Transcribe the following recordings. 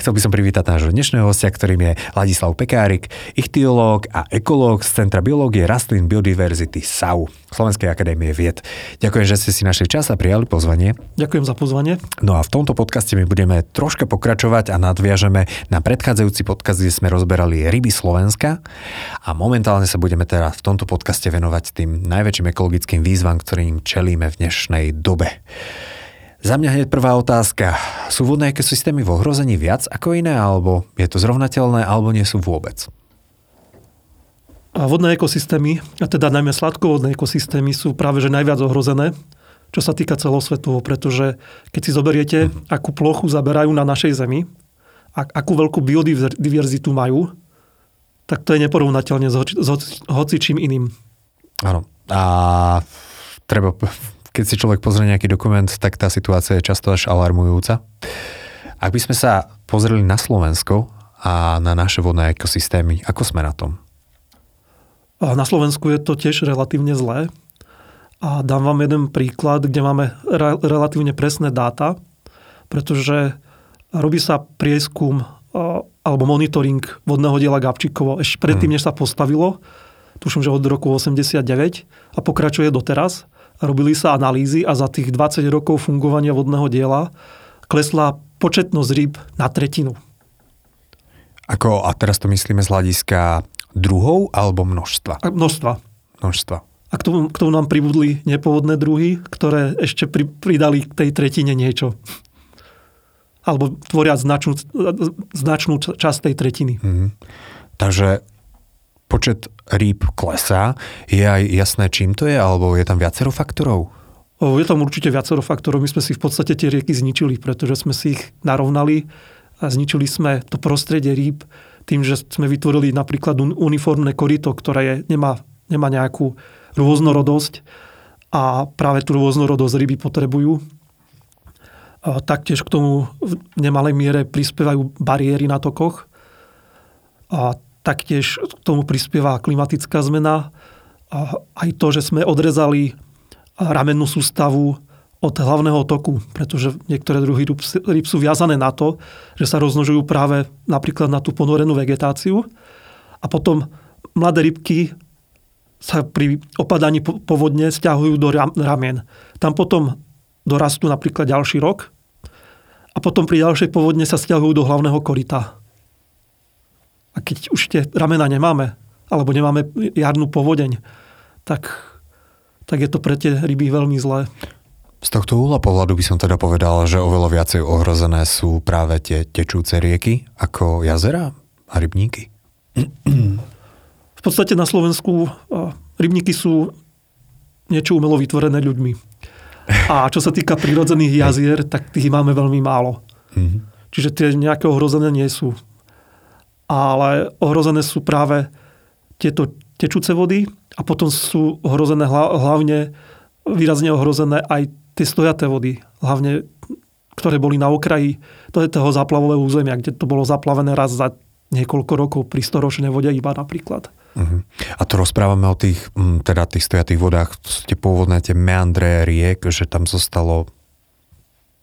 Chcel by som privítať nášho dnešného hostia, ktorým je Ladislav Pekárik, ichtiológ a ekológ z Centra biológie rastlín biodiverzity SAU, Slovenskej akadémie vied. Ďakujem, že ste si našli čas a prijali pozvanie. Ďakujem za pozvanie. No a v tomto podcaste my budeme troška pokračovať a nadviažeme na predchádzajúci podcast, kde sme rozberali ryby Slovenska a momentálne sa budeme teda v tomto podcaste venovať tým najväčším ekologickým výzvam, ktorým čelíme v dnešnej dobe. Za mňa hneď prvá otázka. Sú vodné ekosystémy v ohrození viac ako iné, alebo je to zrovnateľné, alebo nie sú vôbec? A vodné ekosystémy, a teda najmä sladkovodné ekosystémy, sú práve že najviac ohrozené, čo sa týka celosvetovo, pretože keď si zoberiete, akú plochu zaberajú na našej Zemi, a akú veľkú biodiverzitu majú, tak to je neporovnateľne s, hoci, s hocičím iným. Áno. A treba keď si človek pozrie nejaký dokument, tak tá situácia je často až alarmujúca. Ak by sme sa pozreli na Slovensko a na naše vodné ekosystémy, ako sme na tom? Na Slovensku je to tiež relatívne zlé. A dám vám jeden príklad, kde máme re- relatívne presné dáta, pretože robí sa prieskum alebo monitoring vodného diela Gabčíkovo ešte predtým, hmm. než sa postavilo, tuším, že od roku 89 a pokračuje doteraz robili sa analýzy a za tých 20 rokov fungovania vodného diela klesla početnosť rýb na tretinu. Ako, a teraz to myslíme z hľadiska druhov alebo množstva? Množstva. Množstva. A k tomu, k tomu nám pribudli nepovodné druhy, ktoré ešte pri, pridali k tej tretine niečo. Alebo tvoria značnú, značnú časť tej tretiny. Mm-hmm. Takže počet rýb klesá. Je aj jasné, čím to je, alebo je tam viacero faktorov? Je tam určite viacero faktorov. My sme si v podstate tie rieky zničili, pretože sme si ich narovnali a zničili sme to prostredie rýb tým, že sme vytvorili napríklad uniformné korito, ktoré je, nemá, nemá nejakú rôznorodosť a práve tú rôznorodosť ryby potrebujú. A taktiež k tomu v nemalej miere prispievajú bariéry na tokoch. A Taktiež k tomu prispieva klimatická zmena a aj to, že sme odrezali ramennú sústavu od hlavného toku, pretože niektoré druhy rýb sú viazané na to, že sa rozmnožujú práve napríklad na tú ponorenú vegetáciu a potom mladé rybky sa pri opadaní povodne stiahujú do ramien. Tam potom dorastú napríklad ďalší rok a potom pri ďalšej povodne sa stiahujú do hlavného korita. A keď už tie ramena nemáme, alebo nemáme jarnú povodeň, tak, tak je to pre tie ryby veľmi zlé. Z tohto úhla pohľadu by som teda povedal, že oveľa viacej ohrozené sú práve tie tečúce rieky ako jazera a rybníky. V podstate na Slovensku rybníky sú niečo umelo vytvorené ľuďmi. A čo sa týka prírodzených jazier, tak tých máme veľmi málo. Mm-hmm. Čiže tie nejaké ohrozené nie sú ale ohrozené sú práve tieto tečúce vody a potom sú ohrozené hlavne, výrazne ohrozené aj tie stojaté vody, hlavne ktoré boli na okraji toho záplavového územia, kde to bolo zaplavené raz za niekoľko rokov pri storočnej vode iba napríklad. Uh-huh. A to rozprávame o tých, teda tých stojatých vodách, tie pôvodné tie meandre riek, že tam zostalo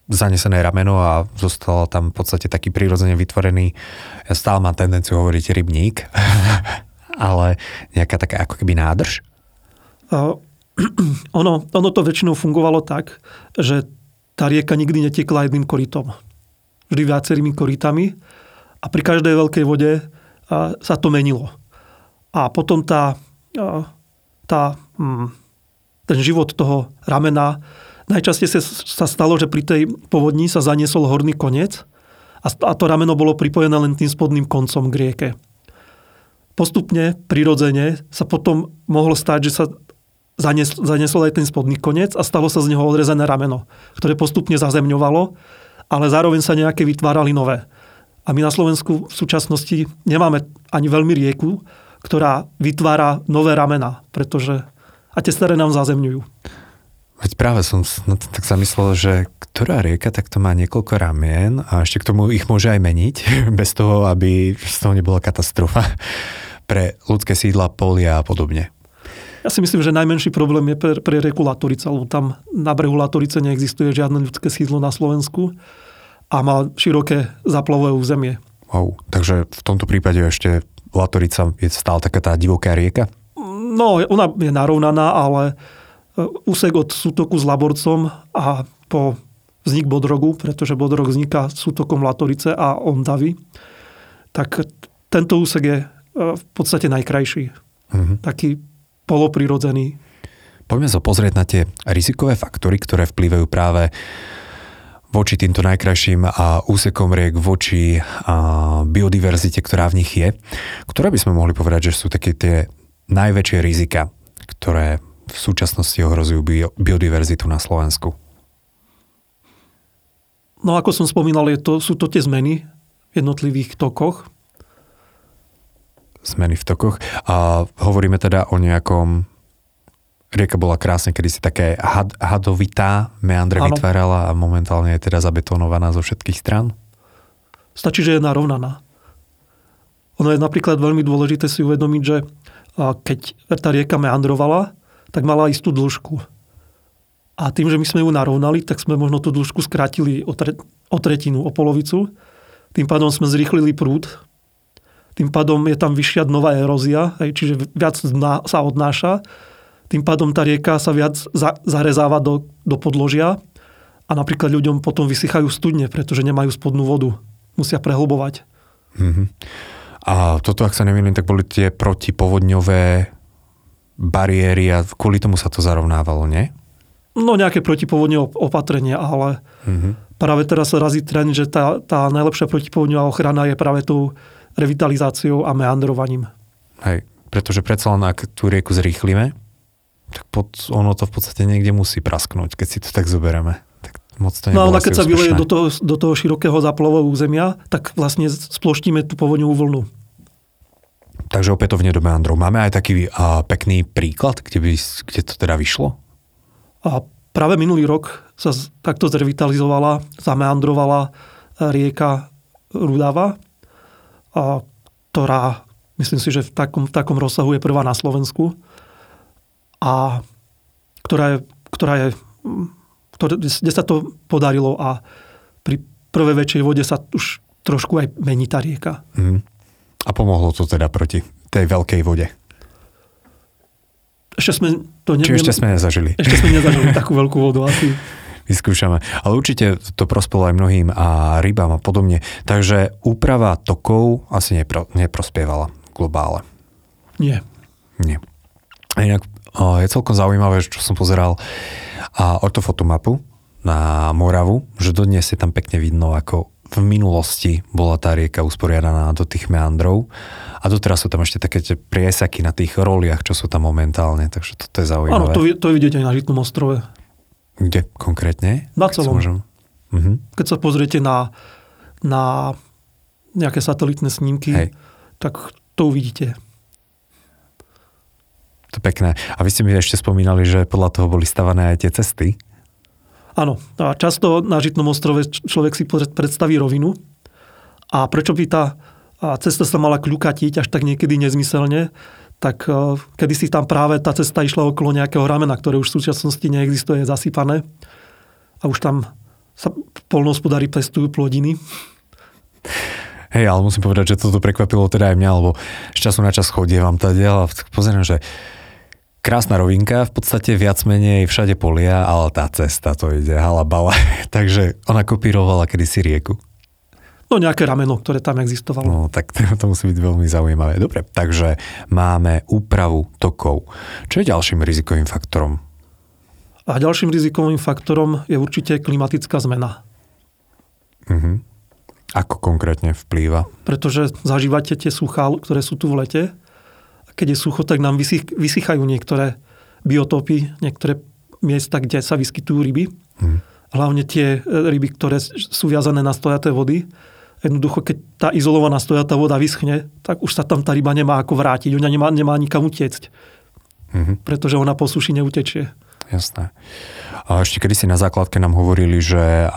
zanesené rameno a zostal tam v podstate taký prirodzene vytvorený, ja stále mám tendenciu hovoriť rybník, ale nejaká taká ako keby nádrž? Ono, ono to väčšinou fungovalo tak, že tá rieka nikdy netekla jedným korytom. Vždy viacerými korytami a pri každej veľkej vode sa to menilo. A potom tá, tá, um, ten život toho ramena Najčastejšie sa stalo, že pri tej povodni sa zaniesol horný koniec a to rameno bolo pripojené len tým spodným koncom k rieke. Postupne, prirodzene sa potom mohlo stať, že sa zaniesol aj ten spodný koniec a stalo sa z neho odrezané rameno, ktoré postupne zazemňovalo, ale zároveň sa nejaké vytvárali nové. A my na Slovensku v súčasnosti nemáme ani veľmi rieku, ktorá vytvára nové ramena, pretože a tie staré nám zazemňujú. Veď práve som no, tak sa myslel, že ktorá rieka takto má niekoľko ramien a ešte k tomu ich môže aj meniť, bez toho, aby z toho nebola katastrofa pre ľudské sídla, polia a podobne. Ja si myslím, že najmenší problém je pre, pre rieku Latorica, lebo tam na brehu Latorice neexistuje žiadne ľudské sídlo na Slovensku a má široké zaplavové územie. Wow, takže v tomto prípade ešte Latorica je stále taká tá divoká rieka? No, ona je narovnaná, ale úsek od sútoku s Laborcom a po vznik Bodrogu, pretože Bodrog vzniká sútokom Latorice a Ondavy, tak tento úsek je e, v podstate najkrajší. Mm-hmm. Taký poloprirodzený. Poďme sa pozrieť na tie rizikové faktory, ktoré vplývajú práve voči týmto najkrajším a úsekom riek, voči a biodiverzite, ktorá v nich je, ktoré by sme mohli povedať, že sú také tie najväčšie rizika, ktoré v súčasnosti ohrozujú bio, biodiverzitu na Slovensku? No ako som spomínal, je to, sú to tie zmeny v jednotlivých tokoch. Zmeny v tokoch. A hovoríme teda o nejakom rieka bola krásne, kedy si také had, hadovitá meandre ano. vytvárala a momentálne je teda zabetonovaná zo všetkých stran? Stačí, že je narovnaná. Ono je napríklad veľmi dôležité si uvedomiť, že keď tá rieka meandrovala, tak mala istú dĺžku. A tým, že my sme ju narovnali, tak sme možno tú dĺžku skrátili o, tre, o tretinu, o polovicu. Tým pádom sme zrýchlili prúd. Tým pádom je tam vyššia nová erózia, čiže viac dna sa odnáša. Tým pádom tá rieka sa viac za, zarezáva do, do podložia a napríklad ľuďom potom vysychajú studne, pretože nemajú spodnú vodu. Musia prehlbovať. Mm-hmm. A toto, ak sa nemýlim, tak boli tie protipovodňové bariéry a kvôli tomu sa to zarovnávalo, nie? No nejaké protipovodňové opatrenia, ale mm-hmm. práve teraz razí trend, že tá, tá najlepšia protipovodňová ochrana je práve tou revitalizáciou a meandrovaním. Hej, pretože predsa len ak tú rieku zrýchlime, tak pod, ono to v podstate niekde musí prasknúť, keď si to tak zoberieme moc to No ale keď sa vyleje do toho, do toho širokého záplavového územia, tak vlastne sploštíme tú povodňovú vlnu. Takže opätovne do meandrov. Máme aj taký a, pekný príklad, kde, by, kde to teda vyšlo? A práve minulý rok sa takto zrevitalizovala, zameandrovala e, rieka Rudava, a, ktorá, myslím si, že v takom, v takom rozsahu je prvá na Slovensku a ktorá je, ktorá je ktoré, kde sa to podarilo a pri prvej väčšej vode sa už trošku aj mení tá rieka. Mm. A pomohlo to teda proti tej veľkej vode? Ešte sme to ne, Či ešte sme nezažili? Ešte sme nezažili takú veľkú vodu asi. Vyskúšame. Ale určite to prospelo aj mnohým a rybám a podobne. Takže úprava tokov asi nepro, neprospievala globále. Nie. Nie. A inak je celkom zaujímavé, čo som pozeral a ortofotomapu na Moravu, že dodnes je tam pekne vidno, ako v minulosti bola tá rieka usporiadaná do tých meandrov a doteraz sú tam ešte také tie priesaky na tých roliach, čo sú tam momentálne, takže toto je zaujímavé. Áno, to, to vidíte aj na Žitnom ostrove. Kde konkrétne? Na celom. Uh-huh. Keď sa pozriete na, na nejaké satelitné snímky, Hej. tak to uvidíte. To pekné. A vy ste mi ešte spomínali, že podľa toho boli stavané aj tie cesty. Áno. A často na Žitnom ostrove človek si predstaví rovinu. A prečo by tá cesta sa mala kľukatiť až tak niekedy nezmyselne, tak e, kedy si tam práve tá cesta išla okolo nejakého ramena, ktoré už v súčasnosti neexistuje, je zasypané. A už tam sa polnohospodári pestujú plodiny. Hej, ale musím povedať, že toto prekvapilo teda aj mňa, lebo z času na čas chodievam tady a pozerám, že krásna rovinka, v podstate viac menej všade polia, ale tá cesta to ide halabala. Takže ona kopírovala kedysi rieku. No nejaké rameno, ktoré tam existovalo. No tak to, to musí byť veľmi zaujímavé. Dobre, takže máme úpravu tokov. Čo je ďalším rizikovým faktorom? A ďalším rizikovým faktorom je určite klimatická zmena. Uh-huh. Ako konkrétne vplýva? Pretože zažívate tie suchá, ktoré sú tu v lete keď je sucho, tak nám vysych, vysychajú niektoré biotopy, niektoré miesta, kde sa vyskytujú ryby. Hmm. Hlavne tie e, ryby, ktoré sú viazané na stojaté vody, Jednoducho, keď tá izolovaná stojatá voda vyschne, tak už sa tam tá ryba nemá ako vrátiť. Ona nemá, nemá nikam utiecť. Mm-hmm. Pretože ona po suši neutečie. Jasné. A ešte kedy si na základke nám hovorili, že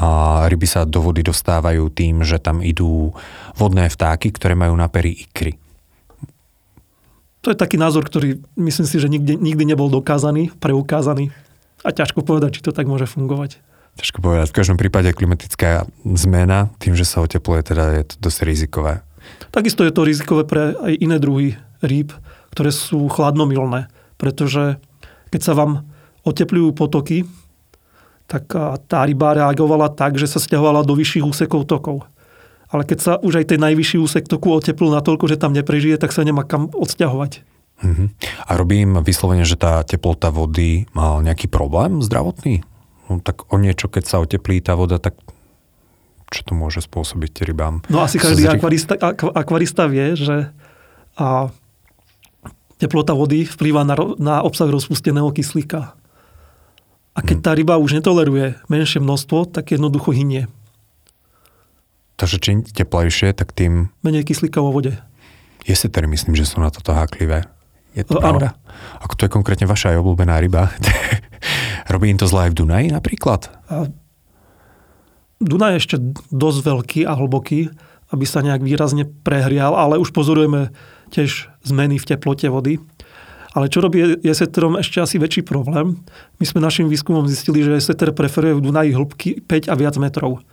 ryby sa do vody dostávajú tým, že tam idú vodné vtáky, ktoré majú na pery ikry. To je taký názor, ktorý myslím si, že nikdy, nikdy nebol dokázaný, preukázaný. A ťažko povedať, či to tak môže fungovať. Ťažko povedať. V každom prípade klimatická zmena, tým, že sa otepluje, teda je to dosť rizikové. Takisto je to rizikové pre aj iné druhy rýb, ktoré sú chladnomilné. Pretože keď sa vám oteplujú potoky, tak tá ryba reagovala tak, že sa stiahovala do vyšších úsekov tokov ale keď sa už aj ten najvyšší úsek toku oteplil natoľko, že tam neprežije, tak sa nemá kam odsťahovať. Uh-huh. A robím vyslovene, že tá teplota vody má nejaký problém zdravotný? No, tak o niečo, keď sa oteplí tá voda, tak čo to môže spôsobiť rybám? No asi každý zri... akvarista, akvarista vie, že a teplota vody vplýva na, na obsah rozpusteného kyslíka. A keď hmm. tá ryba už netoleruje menšie množstvo, tak jednoducho hynie. Takže čím teplejšie, tak tým... Menej kyslíka vo vode. Jesetery myslím, že sú na toto háklivé. Je to pravda? Ako to je konkrétne vaša aj obľúbená ryba? Robí im to zle aj v Dunaji napríklad? A Dunaj je ešte dosť veľký a hlboký, aby sa nejak výrazne prehrial, ale už pozorujeme tiež zmeny v teplote vody. Ale čo robí jeseterom ešte asi väčší problém? My sme našim výskumom zistili, že jeseter preferuje v Dunaji hĺbky 5 a viac metrov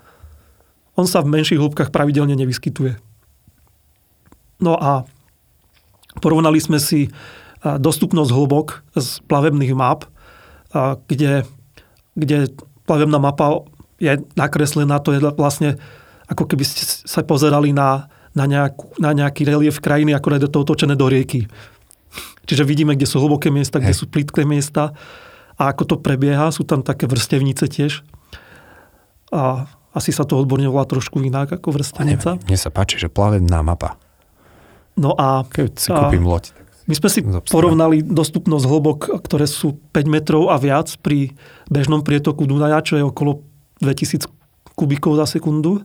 on sa v menších hĺbkach pravidelne nevyskytuje. No a porovnali sme si dostupnosť hĺbok z plavebných map, kde, kde plavebná mapa je nakreslená, to je vlastne ako keby ste sa pozerali na, na, nejakú, na nejaký relief krajiny, ako je to otočené do rieky. Čiže vidíme, kde sú hlboké miesta, kde sú plitké miesta a ako to prebieha. Sú tam také vrstevnice tiež. A asi sa to odborne volá trošku inak ako vrstenica. Mne sa páči, že plavebná mapa. No a... Keď si kúpim loď. My sme si porovnali dostupnosť hlbok, ktoré sú 5 metrov a viac pri bežnom prietoku Dunaja, čo je okolo 2000 kubíkov za sekundu.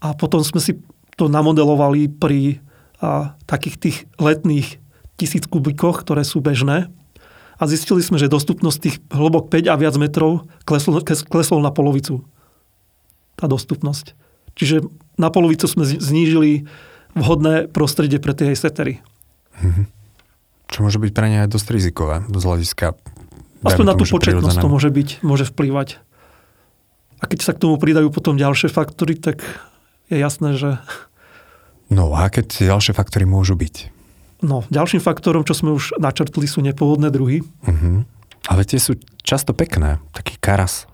A potom sme si to namodelovali pri a, takých tých letných tisíc kubíkoch, ktoré sú bežné. A zistili sme, že dostupnosť tých hlbok 5 a viac metrov kleslo, kleslo na polovicu tá dostupnosť. Čiže na polovicu sme znížili vhodné prostredie pre tie setery. Mm-hmm. Čo môže byť pre ne aj dosť rizikové z hľadiska... Aspoň na tú početnosť to môže byť, môže vplyvať. A keď sa k tomu pridajú potom ďalšie faktory, tak je jasné, že... No a keď ďalšie faktory môžu byť? No, ďalším faktorom, čo sme už načrtli, sú nepôvodné druhy. Uh-huh. Ale tie sú často pekné. Taký karas.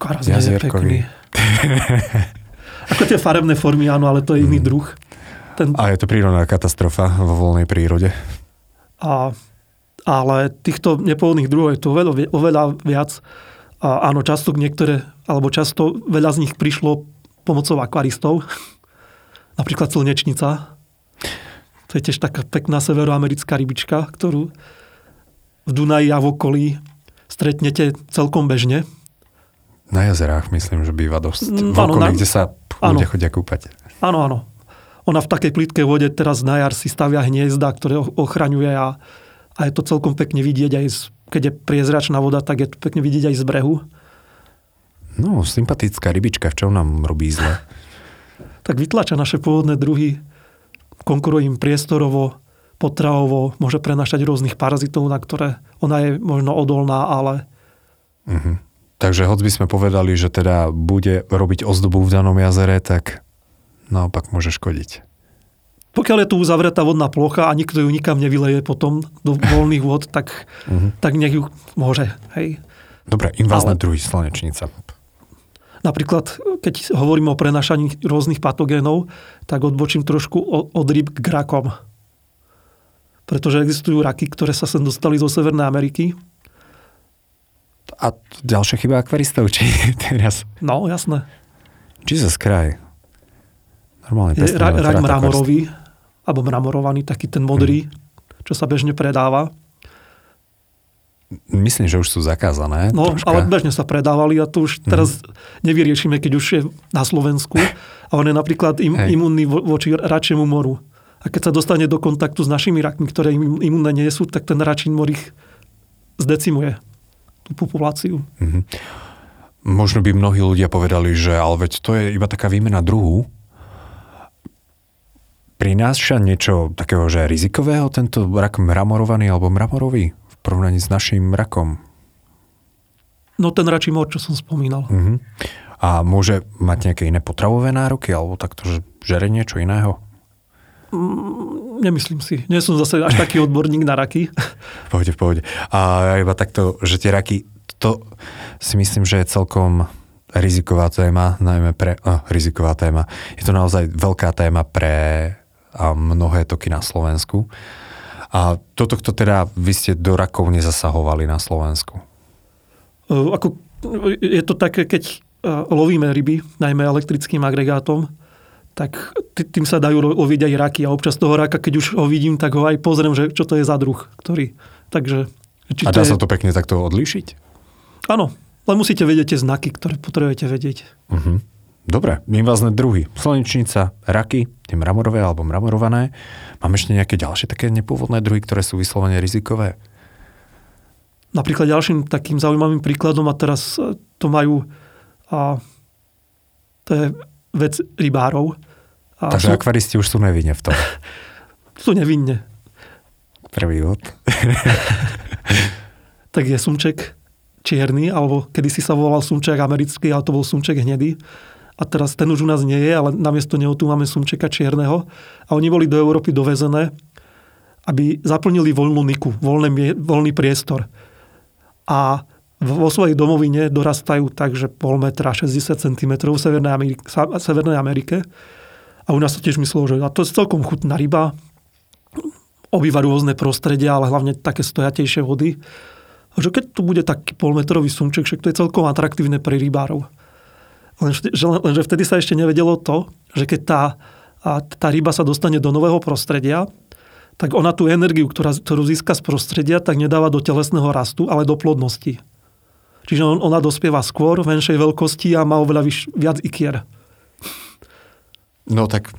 Karas je pekný. Ako tie farebné formy, áno, ale to je iný mm. druh. Ten... A je to prírodná katastrofa vo voľnej prírode. A, ale týchto nepôvodných druhov je to oveľa, oveľa viac. A áno, často niektoré, alebo často veľa z nich prišlo pomocou akvaristov. Napríklad slnečnica. To je tiež taká pekná severoamerická rybička, ktorú v Dunaji a v okolí stretnete celkom bežne. Na jazerách myslím, že býva dosť. Mm, v okolí, kde sa ľudia chodia kúpať. Áno, áno. Ona v takej plitkej vode teraz na jar si stavia hniezda, ktoré ochraňuje a, a je to celkom pekne vidieť aj z, keď je priezračná voda, tak je to pekne vidieť aj z brehu. No, sympatická rybička, v čom nám robí zle? tak vytlača naše pôvodné druhy, konkuruje im priestorovo, potravovo, môže prenašať rôznych parazitov, na ktoré ona je možno odolná, ale uh-huh. Takže hoď by sme povedali, že teda bude robiť ozdobu v danom jazere, tak naopak môže škodiť. Pokiaľ je tu uzavretá vodná plocha a nikto ju nikam nevyleje potom do voľných vod, tak, uh-huh. tak nech ju môže. Hej. Dobre, invázne Ale... druhy slnečnica. Napríklad, keď hovorím o prenašaní rôznych patogénov, tak odbočím trošku od ryb k rakom. Pretože existujú raky, ktoré sa sem dostali zo Severnej Ameriky a ďalšia chyba akvaristov, či teraz? No, jasné. Jesus Christ. Normálne je ra, raň mramorový, alebo mramorovaný, taký ten modrý, hmm. čo sa bežne predáva. Myslím, že už sú zakázané. No, troška. ale bežne sa predávali a to už teraz nevyriešime, keď už je na Slovensku. A on je napríklad im, Hej. imunný vo- voči račiemu moru. A keď sa dostane do kontaktu s našimi rakmi, ktoré im imunné nie sú, tak ten račín mor ich zdecimuje, tú populáciu. Mhm. Možno by mnohí ľudia povedali, že ale veď to je iba taká výmena druhu. Prináša niečo takého, že rizikového tento rak mramorovaný alebo mramorový v porovnaní s našim rakom? No ten račí mor, čo som spomínal. Mhm. A môže mať nejaké iné potravové nároky alebo takto, že žere niečo iného? Nemyslím si. Nie som zase až taký odborník na raky. V pohode, v pohode. A iba takto, že tie raky, to si myslím, že je celkom riziková téma, najmä pre... Oh, riziková téma. Je to naozaj veľká téma pre a mnohé toky na Slovensku. A toto, kto teda vy ste do rakov nezasahovali na Slovensku. Ako, je to také, keď e, lovíme ryby, najmä elektrickým agregátom, tak tým sa dajú lo- loviť aj raky. A občas toho raka, keď už ho vidím, tak ho aj pozriem, že čo to je za druh, ktorý. Takže, či A dá je... sa to pekne takto odlíšiť? Áno, len musíte vedieť tie znaky, ktoré potrebujete vedieť. Mhm. Dobre, invázne druhy. Slnečnica, raky, tie mramorové alebo mramorované. Mám ešte nejaké ďalšie také nepôvodné druhy, ktoré sú vyslovene rizikové? Napríklad ďalším takým zaujímavým príkladom, a teraz e, to majú, a, to je vec rybárov. A Takže sú, akvaristi už sú nevinne v tom. sú nevinne. Prvý vod. Tak je sumček čierny, alebo kedysi sa volal sumček americký, ale to bol sumček hnedý. A teraz ten už u nás nie je, ale namiesto neho tu máme sumčeka čierneho. A oni boli do Európy dovezené, aby zaplnili voľnú niku, voľné, voľný priestor. A vo svojej domovine dorastajú tak, že pol metra, 60 cm v Severnej Amerike, Severnej Amerike. A u nás sa tiež myslelo, že to je celkom chutná ryba, obýva rôzne prostredia, ale hlavne také stojatejšie vody. A že keď tu bude taký polmetrový sumček, však to je celkom atraktívne pre rybárov. Lenže, že, lenže vtedy sa ešte nevedelo to, že keď tá, a tá ryba sa dostane do nového prostredia, tak ona tú energiu, ktorá, ktorú získa z prostredia, tak nedáva do telesného rastu, ale do plodnosti. Čiže on, ona dospieva skôr, menšej veľkosti a má oveľa vyš, viac ikier. No tak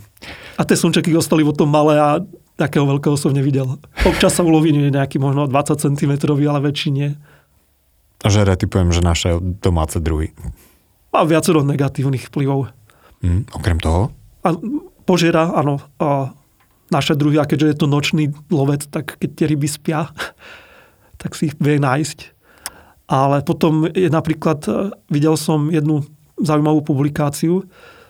A tie sumčeky ostali o tom malé a takého veľkého som nevidel. Občas sa uloví nejaký možno 20 cm, ale väčší nie. že typujem, že naše domáce druhy. Má viacero negatívnych vplyvov. Hm, okrem toho? A požiera, áno, a naše druhy, a keďže je to nočný lovec, tak keď tie ryby spia, tak si ich vie nájsť. Ale potom je napríklad, e, videl som jednu zaujímavú publikáciu,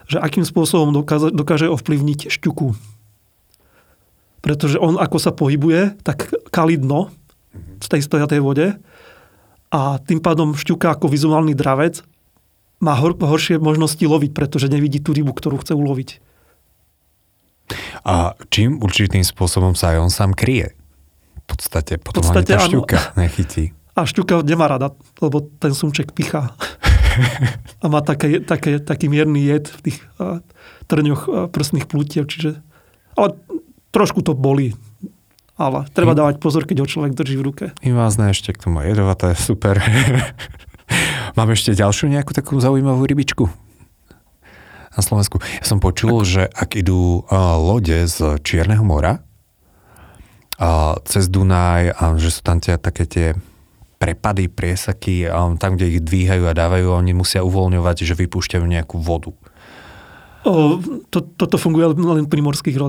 že akým spôsobom dokáže, dokáže ovplyvniť šťuku. Pretože on, ako sa pohybuje, tak kalí dno v tej stojatej vode a tým pádom šťuka ako vizuálny dravec má hor, horšie možnosti loviť, pretože nevidí tú rybu, ktorú chce uloviť. A čím určitým spôsobom sa aj on sám kryje? V podstate potom V podstate ani tá áno. šťuka nechytí. A šťuka nemá rada, lebo ten sumček pichá. A má také, také, taký mierny jed v tých a, trňoch a, prsných plútiev, čiže... Ale trošku to bolí. Ale treba dávať pozor, keď ho človek drží v ruke. Invázne ešte k tomu jedovaté, super. Mám ešte ďalšiu nejakú takú zaujímavú rybičku na Slovensku. Ja som počul, že ak idú uh, lode z Čierneho mora uh, cez Dunaj a že sú tam tie, také tie prepady, priesaky, um, tam, kde ich dvíhajú a dávajú, oni musia uvoľňovať, že vypúšťajú nejakú vodu. O, to, toto funguje len pri morských,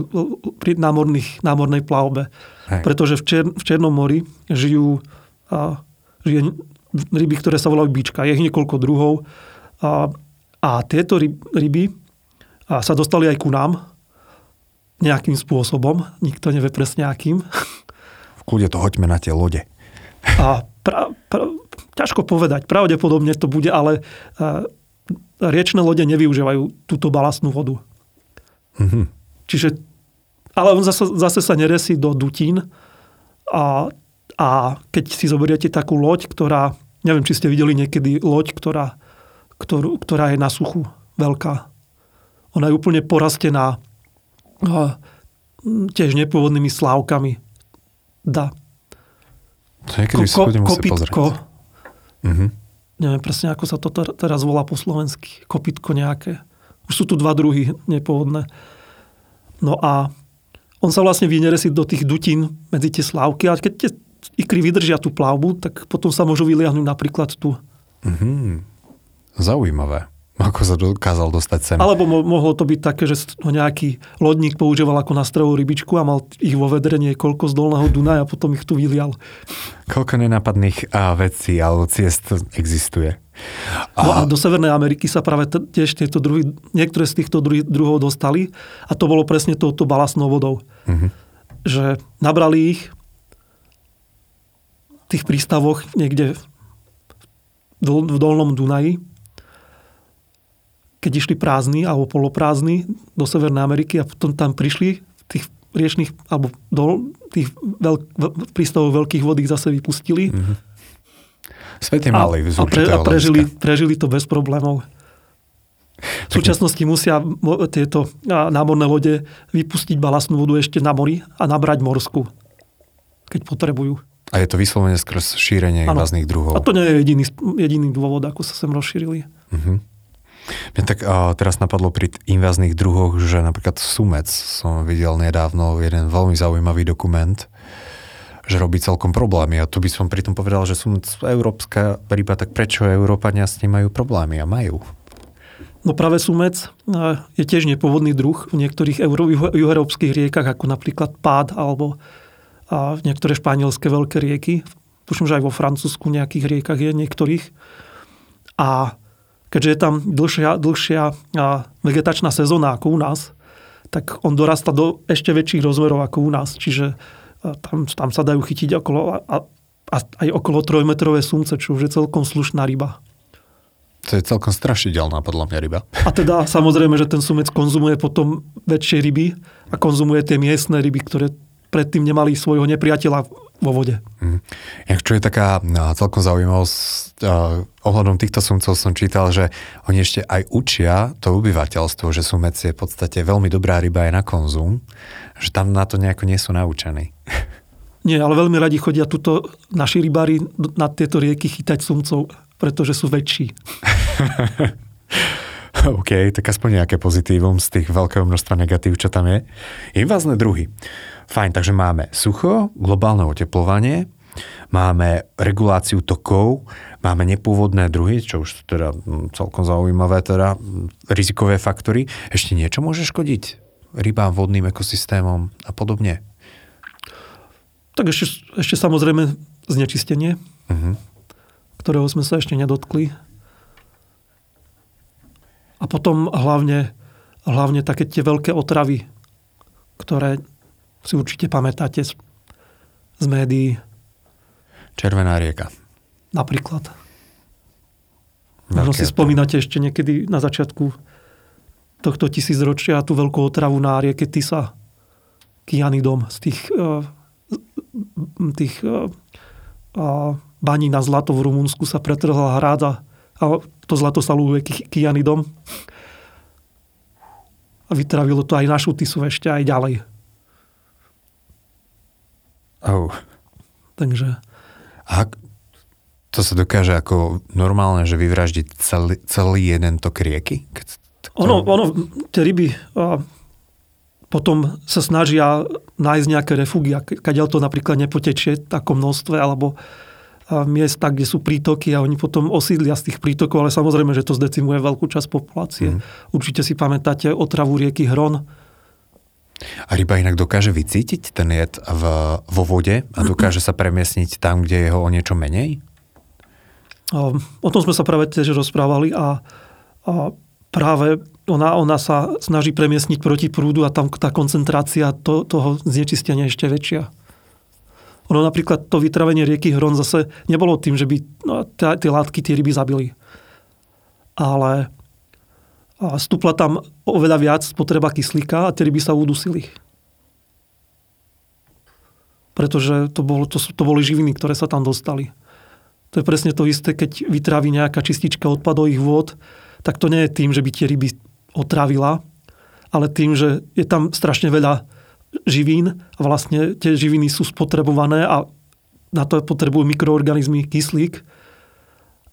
pri námorných, námornej plavbe. Hej. Pretože v, Čier, v Černom mori žijú a, žije ryby, ktoré sa volajú bíčka. Je ich niekoľko druhov. A, a tieto ryb, ryby a sa dostali aj ku nám nejakým spôsobom. Nikto nevie presne akým. V kľude to hoďme na tie lode. A pra, pra, ťažko povedať. Pravdepodobne to bude, ale a, riečne lode nevyužívajú túto balastnú vodu. Mhm. Čiže, ale on zase, zase sa neresí do dutín a, a keď si zoberiete takú loď, ktorá, neviem, či ste videli niekedy loď, ktorá, ktorú, ktorá je na suchu, veľká. Ona je úplne porastená tiež nepôvodnými slávkami. Dá. To niekedy musieť pozrieť. kopitko, Mhm. neviem presne, ako sa to ter- teraz volá po slovensky, kopitko nejaké. Už sú tu dva druhy nepôvodné. No a on sa vlastne vyneresí do tých dutín medzi tie slávky a keď tie ikry vydržia tú plavbu, tak potom sa môžu vyliahnuť napríklad tu. Mhm. Zaujímavé. Ako sa dokázal dostať sem. Alebo mo- mohlo to byť také, že ho nejaký lodník používal ako nastrovú rybičku a mal ich vo vedre niekoľko z dolného Dunaja a potom ich tu vylial. Koľko nenápadných a, vecí alebo ciest existuje. No a do Severnej Ameriky sa práve tiež tieto druhy, niektoré z týchto druhy, druhov dostali a to bolo presne touto balastnou vodou. Mhm. Že nabrali ich v tých prístavoch niekde v, dol, v dolnom Dunaji, keď išli prázdni alebo poloprázdni do Severnej Ameriky a potom tam prišli v tých riečných alebo dol, tých veľk, v prístavoch veľkých vod ich zase vypustili. Mhm. Svet je A, malý a, pre, a prežili, prežili to bez problémov. V súčasnosti musia tieto námorné lode vypustiť balastnú vodu ešte na mori a nabrať morskú, keď potrebujú. A je to vyslovene skrz šírenie invazných druhov. A to nie je jediný, jediný dôvod, ako sa sem rozšírili. Mhm. Mňa tak uh, teraz napadlo pri invazných druhoch, že napríklad sumec som videl nedávno jeden veľmi zaujímavý dokument, že robí celkom problémy. A tu by som pritom povedal, že sumec európska ryba, tak prečo Európania s ním majú problémy? A majú. No práve sumec je tiež nepôvodný druh v niektorých juho- juhoeurópskych riekach, ako napríklad Pád alebo a, niektoré španielské veľké rieky. Tuším, že aj vo Francúzsku nejakých riekach je niektorých. A keďže je tam dlhšia, dlhšia vegetačná sezóna ako u nás, tak on dorasta do ešte väčších rozmerov ako u nás. Čiže tam, tam sa dajú chytiť okolo, a, a aj okolo trojmetrové sumce, čo už je celkom slušná ryba. To je celkom strašidelná podľa mňa ryba. A teda samozrejme, že ten sumec konzumuje potom väčšie ryby a konzumuje tie miestne ryby, ktoré predtým nemali svojho nepriateľa vo vode. Mhm. Jak čo je taká no, celkom zaujímavosť, uh, ohľadom týchto sumcov som čítal, že oni ešte aj učia to obyvateľstvo, že sumec je v podstate veľmi dobrá ryba aj na konzum, že tam na to nejako nie sú naučení. Nie, ale veľmi radi chodia tuto naši rybári na tieto rieky chytať sumcov, pretože sú väčší. OK, tak aspoň nejaké pozitívum z tých veľkého množstva negatív, čo tam je. Invazné druhy. Fajn, takže máme sucho, globálne oteplovanie, máme reguláciu tokov, máme nepôvodné druhy, čo už teda mm, celkom zaujímavé, teda mm, rizikové faktory. Ešte niečo môže škodiť rybám, vodným ekosystémom a podobne? Tak ešte, ešte samozrejme znečistenie, Mhm. ktorého sme sa ešte nedotkli. A potom hlavne, hlavne také tie veľké otravy, ktoré si určite pamätáte z, médií Červená rieka. napríklad. Možno si spomínate ešte niekedy na začiatku tohto tisícročia tú veľkú otravu na rieke Tisa, kianidom z tých, eh, tých eh, baní na zlato v Rumunsku sa pretrhla hráda a to zlato sa lúhuje ki- kianidom. A vytravilo to aj našu Tisu ešte aj ďalej. Oh. Takže A to sa dokáže ako normálne, že vyvraždiť celý, celý jeden tok rieky? Keď to... Ono, ono, tie ryby a, potom sa snažia nájsť nejaké refugia, kadiaľ to napríklad nepotečie v takom množstve, alebo miesta, kde sú prítoky a oni potom osídlia z tých prítokov, ale samozrejme, že to zdecimuje veľkú časť populácie. Mhm. Určite si pamätáte otravu rieky Hron. A ryba inak dokáže vycítiť ten jed v, vo vode a dokáže sa premiesniť tam, kde je ho o niečo menej? O tom sme sa práve tiež rozprávali a, a práve ona, ona sa snaží premiesniť proti prúdu a tam tá koncentrácia to, toho znečistenia je ešte väčšia. Ono napríklad to vytravenie rieky Hron zase nebolo tým, že by no, tie látky tie ryby zabili. Ale a stúpla tam oveľa viac spotreba kyslíka a tie ryby sa udusili. Pretože to, bolo, to, to boli živiny, ktoré sa tam dostali. To je presne to isté, keď vytrávi nejaká čistička odpadových vôd, tak to nie je tým, že by tie ryby otravila, ale tým, že je tam strašne veľa živín a vlastne tie živiny sú spotrebované a na to potrebujú mikroorganizmy kyslík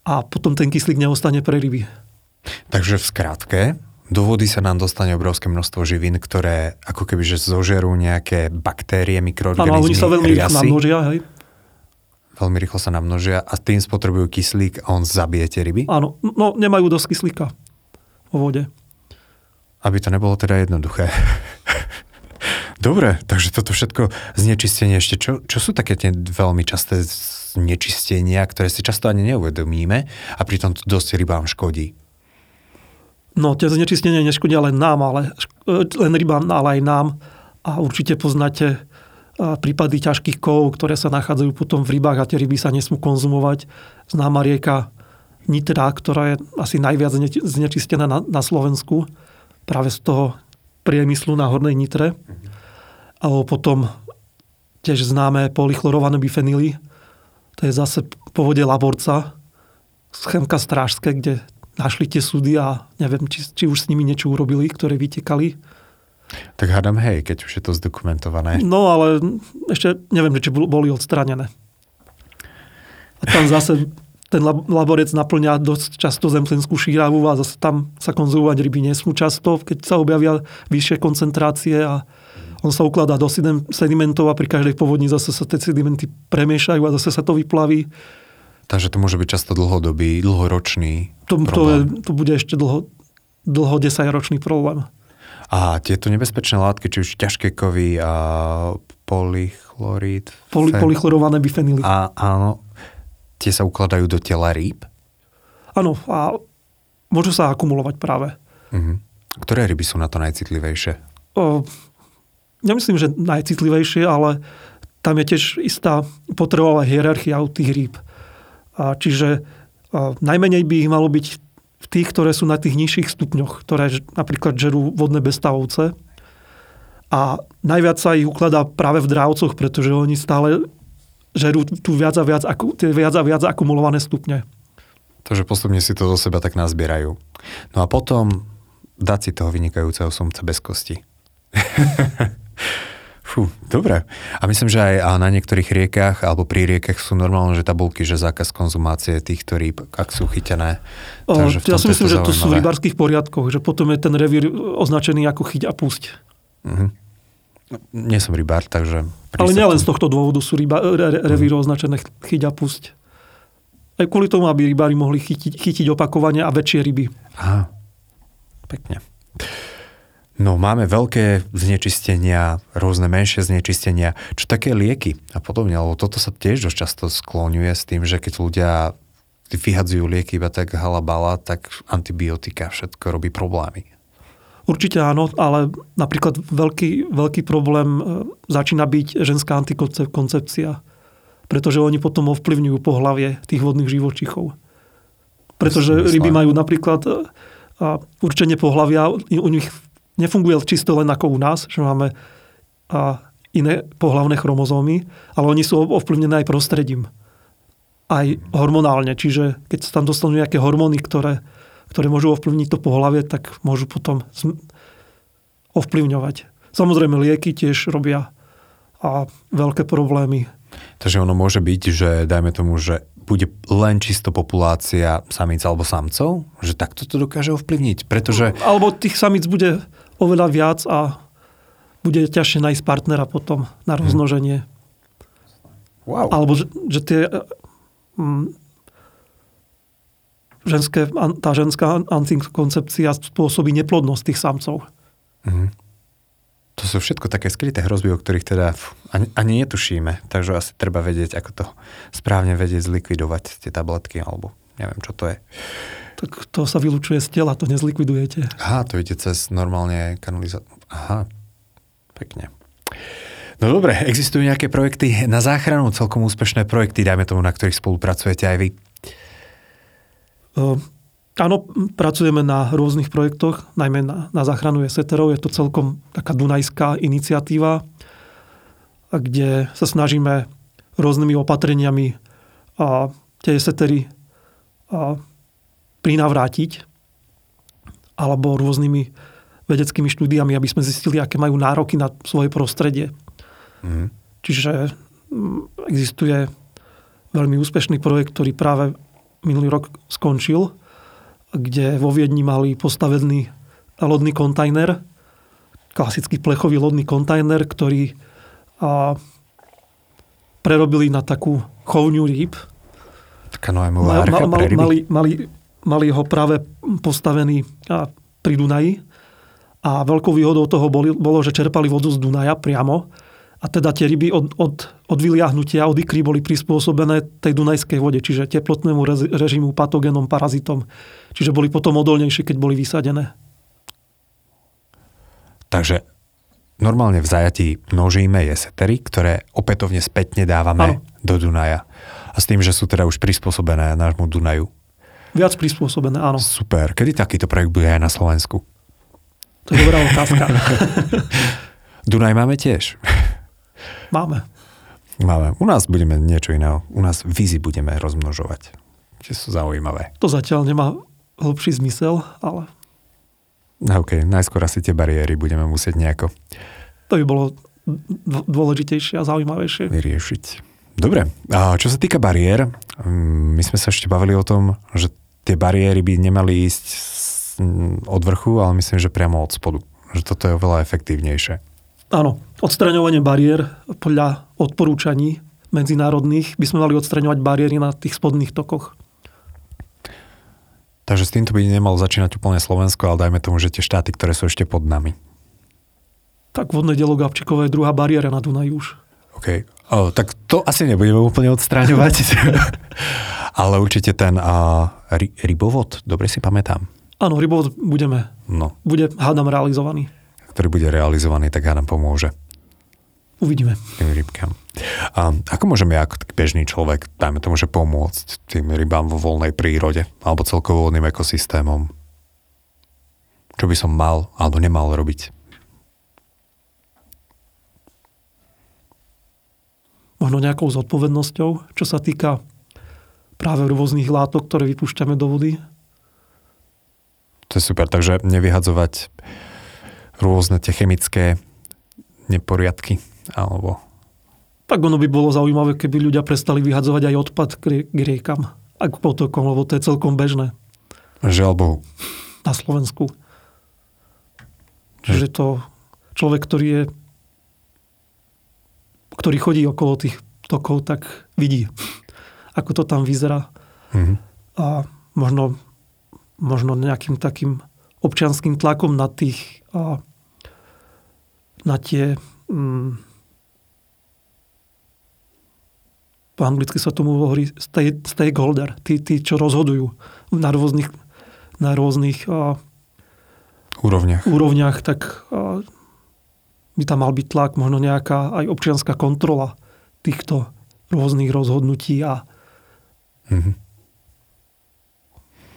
a potom ten kyslík neostane pre ryby. Takže v skratke, do vody sa nám dostane obrovské množstvo živín, ktoré ako keby že zožerú nejaké baktérie, mikroorganizmy, Áno, oni sa veľmi rýchlo namnožia, hej. Veľmi rýchlo sa namnožia a tým spotrebujú kyslík a on zabije tie ryby? Áno, no nemajú dosť kyslíka vo vode. Aby to nebolo teda jednoduché. Dobre, takže toto všetko znečistenie ešte, čo, čo sú také tie veľmi časté znečistenia, ktoré si často ani neuvedomíme a pritom to dosť rybám škodí? No, tie znečistenia neškodia len nám, ale len rybám, ale aj nám. A určite poznáte prípady ťažkých kovov, ktoré sa nachádzajú potom v rybách a tie ryby sa nesmú konzumovať. Známa rieka Nitra, ktorá je asi najviac znečistená na, na Slovensku, práve z toho priemyslu na Hornej Nitre. Alebo potom tiež známe polychlorované bifenily. To je zase po vode Laborca, schémka strážske, kde našli tie súdy a neviem, či, či už s nimi niečo urobili, ktoré vytekali. Tak hádam hej, keď už je to zdokumentované. No ale ešte neviem, či boli odstranené. A tam zase ten laborec naplňa dosť často zemplinskú šíravu a zase tam sa konzumovať ryby nesmú často, keď sa objavia vyššie koncentrácie a on sa ukladá do sedimentov a pri každej povodni zase sa tie sedimenty premiešajú a zase sa to vyplaví. Takže to môže byť často dlhodobý, dlhoročný to, to, je, to bude ešte dlho, dlho 10-ročný problém. A tieto nebezpečné látky, či už ťažké kovy a polychlorid... Poly, fen... Polychlorované bifenily. A, áno, tie sa ukladajú do tela rýb? Áno, a môžu sa akumulovať práve. Uh-huh. Ktoré ryby sú na to najcitlivejšie? O, nemyslím, že najcitlivejšie, ale tam je tiež istá potrebová hierarchia u tých rýb. Čiže najmenej by ich malo byť v tých, ktoré sú na tých nižších stupňoch, ktoré napríklad žerú vodné bestavovce. A najviac sa ich ukladá práve v drávcoch, pretože oni stále žerú tu viac a viac, tie viac a viac akumulované stupne. Takže postupne si to do seba tak nazbierajú. No a potom dať si toho vynikajúceho sumca bez kosti. Fú, dobre. A myslím, že aj na niektorých riekach alebo pri riekach sú normálne, že tabulky, že zákaz konzumácie týchto rýb, ak sú chytené. O, Takže ja si myslím, že to sú v rybárských poriadkoch, že potom je ten revír označený ako chyť a pusť. Uh-huh. Nie som rybár, takže... Ale nielen z tohto dôvodu sú ryba, re, revíry uh-huh. označené chyť a pusť. Aj kvôli tomu, aby rybári mohli chytiť, chytiť opakovane a väčšie ryby. Aha, pekne. No máme veľké znečistenia, rôzne menšie znečistenia. Čo také lieky a podobne, lebo toto sa tiež dosť často skloňuje s tým, že keď ľudia vyhadzujú lieky iba tak halabala, tak antibiotika všetko robí problémy. Určite áno, ale napríklad veľký, veľký problém e, začína byť ženská antikoncepcia. Pretože oni potom ovplyvňujú pohlavie tých vodných živočichov. Pretože ryby majú napríklad e, určenie pohlavia, u nich nefunguje čisto len ako u nás, že máme a iné pohlavné chromozómy, ale oni sú ovplyvnené aj prostredím. Aj hormonálne, čiže keď sa tam dostanú nejaké hormóny, ktoré, ktoré môžu ovplyvniť to pohlavie, tak môžu potom ovplyvňovať. Samozrejme, lieky tiež robia a veľké problémy. Takže ono môže byť, že dajme tomu, že bude len čisto populácia samic alebo samcov? Že takto to dokáže ovplyvniť? Pretože... Alebo tých samic bude oveľa viac a bude ťažšie nájsť partnera potom na mhm. rozmnoženie. Wow. Alebo že, že tie mm, ženské, tá ženská antikoncepcia spôsobí neplodnosť tých samcov. Mm. To sú všetko také skryté hrozby, o ktorých teda ani, ani netušíme. Takže asi treba vedieť, ako to správne vedieť zlikvidovať tie tabletky, alebo neviem, čo to je tak to sa vylučuje z tela, to nezlikvidujete. Aha, to ide cez normálne kanalizáciu. Aha, pekne. No dobre, existujú nejaké projekty na záchranu, celkom úspešné projekty, dajme tomu, na ktorých spolupracujete aj vy? Uh, áno, pracujeme na rôznych projektoch, najmä na, na záchranu jeseterov. Je to celkom taká dunajská iniciatíva, kde sa snažíme rôznymi opatreniami a tie jesetery a prinavrátiť alebo rôznymi vedeckými štúdiami, aby sme zistili, aké majú nároky na svoje prostredie. Mm. Čiže existuje veľmi úspešný projekt, ktorý práve minulý rok skončil, kde vo Viedni mali postavený lodný kontajner, klasický plechový lodný kontajner, ktorý a, prerobili na takú chovňu rýb. Taká archa mal, mal, ryby. Mali, mali, mali ho práve postavený pri Dunaji a veľkou výhodou toho bolo, že čerpali vodu z Dunaja priamo a teda tie ryby od, od, od vyliahnutia, od ikry boli prispôsobené tej dunajskej vode, čiže teplotnému režimu, patogénom, parazitom. Čiže boli potom odolnejšie, keď boli vysadené. Takže normálne v zajatí množíme jesetery, ktoré opätovne spätne dávame ano. do Dunaja. A s tým, že sú teda už prispôsobené nášmu Dunaju. Viac prispôsobené, áno. Super. Kedy takýto projekt bude aj na Slovensku? To je dobrá otázka. Dunaj máme tiež. Máme. Máme. U nás budeme niečo iného. U nás vízy budeme rozmnožovať. Čiže sú zaujímavé. To zatiaľ nemá hlbší zmysel, ale... No, OK, najskôr asi tie bariéry budeme musieť nejako... To by bolo dôležitejšie a zaujímavejšie. Vyriešiť. Dobre, a čo sa týka bariér, mm, my sme sa ešte bavili o tom, že tie bariéry by nemali ísť od vrchu, ale myslím, že priamo od spodu. Že toto je oveľa efektívnejšie. Áno, odstraňovanie bariér podľa odporúčaní medzinárodných by sme mali odstraňovať bariéry na tých spodných tokoch. Takže s týmto by nemalo začínať úplne Slovensko, ale dajme tomu, že tie štáty, ktoré sú ešte pod nami. Tak vodné dielo Gabčíkové je druhá bariéra na Dunaji už. OK. O, tak to asi nebudeme úplne odstráňovať. ale určite ten a, ry, rybovod, dobre si pamätám. Áno, rybovod budeme. No. Bude, hádam, realizovaný ktorý bude realizovaný, tak nám pomôže. Uvidíme. Tým rybkám. A ako môžeme ja ako bežný človek, dajme tomu, že pomôcť tým rybám vo voľnej prírode alebo celkovo vodným ekosystémom? Čo by som mal alebo nemal robiť? Možno nejakou zodpovednosťou, čo sa týka práve rôznych látok, ktoré vypúšťame do vody. To je super, takže nevyhadzovať rôzne tie chemické neporiadky, alebo... Tak ono by bolo zaujímavé, keby ľudia prestali vyhadzovať aj odpad k riekam a k potokom, lebo to je celkom bežné. Žiaľ Bohu. Na Slovensku. Že to človek, ktorý je ktorý chodí okolo tých tokov, tak vidí, ako to tam vyzerá. Mm-hmm. A možno, možno nejakým takým občianským tlakom na tých a, na tie mm, po anglicky sa tomu hovorí stakeholder, tí, tí, čo rozhodujú na rôznych, na rôznych a, úrovniach. úrovniach, tak a, by tam mal byť tlak, možno nejaká aj občianská kontrola týchto rôznych rozhodnutí a mm-hmm.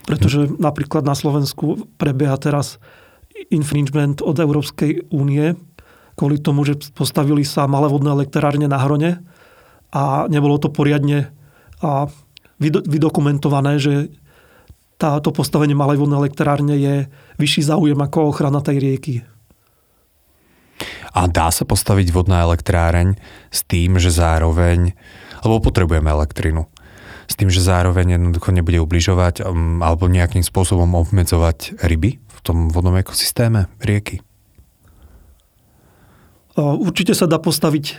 pretože napríklad na Slovensku prebieha teraz infringement od Európskej únie kvôli tomu, že postavili sa malé vodné elektrárne na Hrone a nebolo to poriadne a vydokumentované, že táto postavenie malej vodnej elektrárne je vyšší záujem ako ochrana tej rieky. A dá sa postaviť vodná elektráreň s tým, že zároveň, lebo potrebujeme elektrinu, s tým, že zároveň jednoducho nebude ubližovať um, alebo nejakým spôsobom obmedzovať ryby v tom vodnom ekosystéme rieky? Určite sa dá postaviť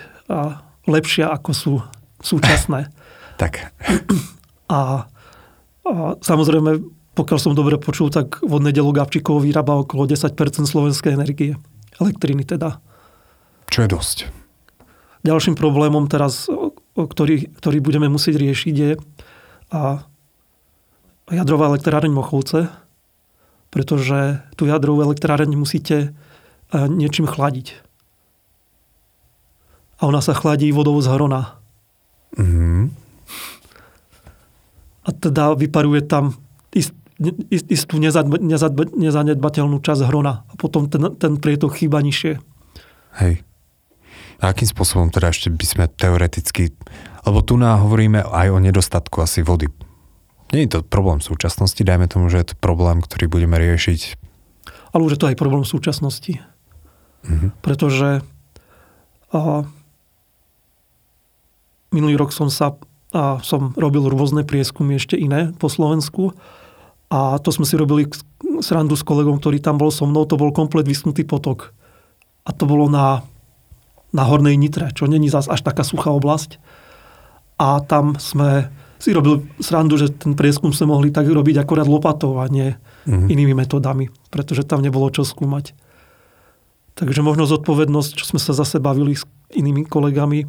lepšia, ako sú súčasné. tak. A, a samozrejme, pokiaľ som dobre počul, tak vodné delo Gabčíkovo vyrába okolo 10% slovenskej energie. Elektriny teda. Čo je dosť. Ďalším problémom teraz, ktorý, ktorý budeme musieť riešiť, je a jadrová elektráreň Mochovce, pretože tú jadrovú elektráreň musíte niečím chladiť a ona sa chladí vodou z hrona. Mm-hmm. A teda vyparuje tam ist, ist, istú nezanedbateľnú časť hrona a potom ten, ten prietok chýba nižšie. Hej. A akým spôsobom teda ešte by sme teoreticky, lebo tu nám hovoríme aj o nedostatku asi vody. Nie je to problém v súčasnosti, dajme tomu, že je to problém, ktorý budeme riešiť. Ale už je to aj problém v súčasnosti. Mm-hmm. Pretože a, Minulý rok som sa a som robil rôzne prieskumy ešte iné po Slovensku. A to sme si robili srandu s kolegom, ktorý tam bol so mnou, to bol komplet vysnutý potok. A to bolo na, na Hornej Nitre, čo není zas až taká suchá oblasť. A tam sme si robili srandu, že ten prieskum sme mohli tak robiť akorát lopatou a nie mm-hmm. inými metodami, pretože tam nebolo čo skúmať. Takže možno zodpovednosť, čo sme sa zase bavili s inými kolegami,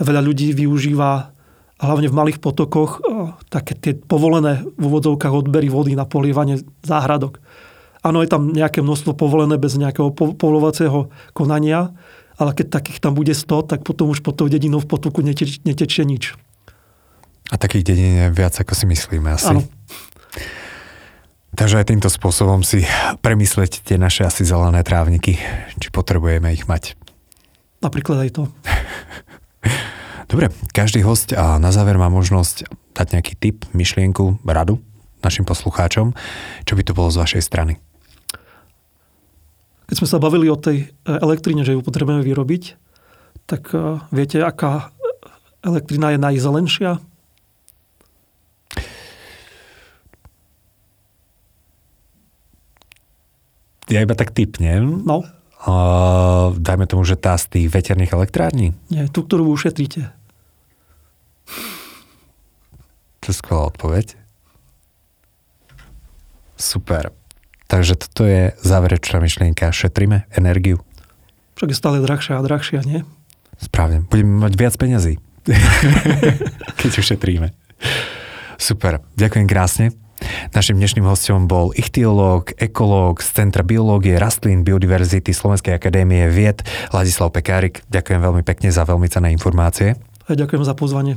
veľa ľudí využíva hlavne v malých potokoch, také tie povolené v úvodzovkách odbery vody na polievanie záhradok. Áno, je tam nejaké množstvo povolené bez nejakého povolovacieho konania, ale keď takých tam bude 100, tak potom už pod tou dedinou v potoku neteč, netečie nič. A takých dedín je viac, ako si myslíme asi. Áno. Takže aj týmto spôsobom si premyslieť tie naše asi zelené trávniky, či potrebujeme ich mať. Napríklad aj to. Dobre, každý host a na záver má možnosť dať nejaký tip, myšlienku, radu našim poslucháčom. Čo by to bolo z vašej strany? Keď sme sa bavili o tej e, elektrine, že ju potrebujeme vyrobiť, tak e, viete, aká elektrina je najzelenšia? Ja iba tak typnem. No. Uh, dajme tomu, že tá z tých veterných elektrární? Nie, tú, ktorú ušetríte. To je skvelá odpoveď. Super. Takže toto je záverečná myšlienka. Šetríme energiu. Však je stále drahšia a drahšia, nie? Správne. Budeme mať viac peňazí. Keď ušetríme. Super. Ďakujem krásne. Našim dnešným hostom bol ichtiológ, ekológ z Centra biológie rastlín biodiverzity Slovenskej akadémie vied Ladislav Pekárik. Ďakujem veľmi pekne za veľmi cené informácie. A ďakujem za pozvanie.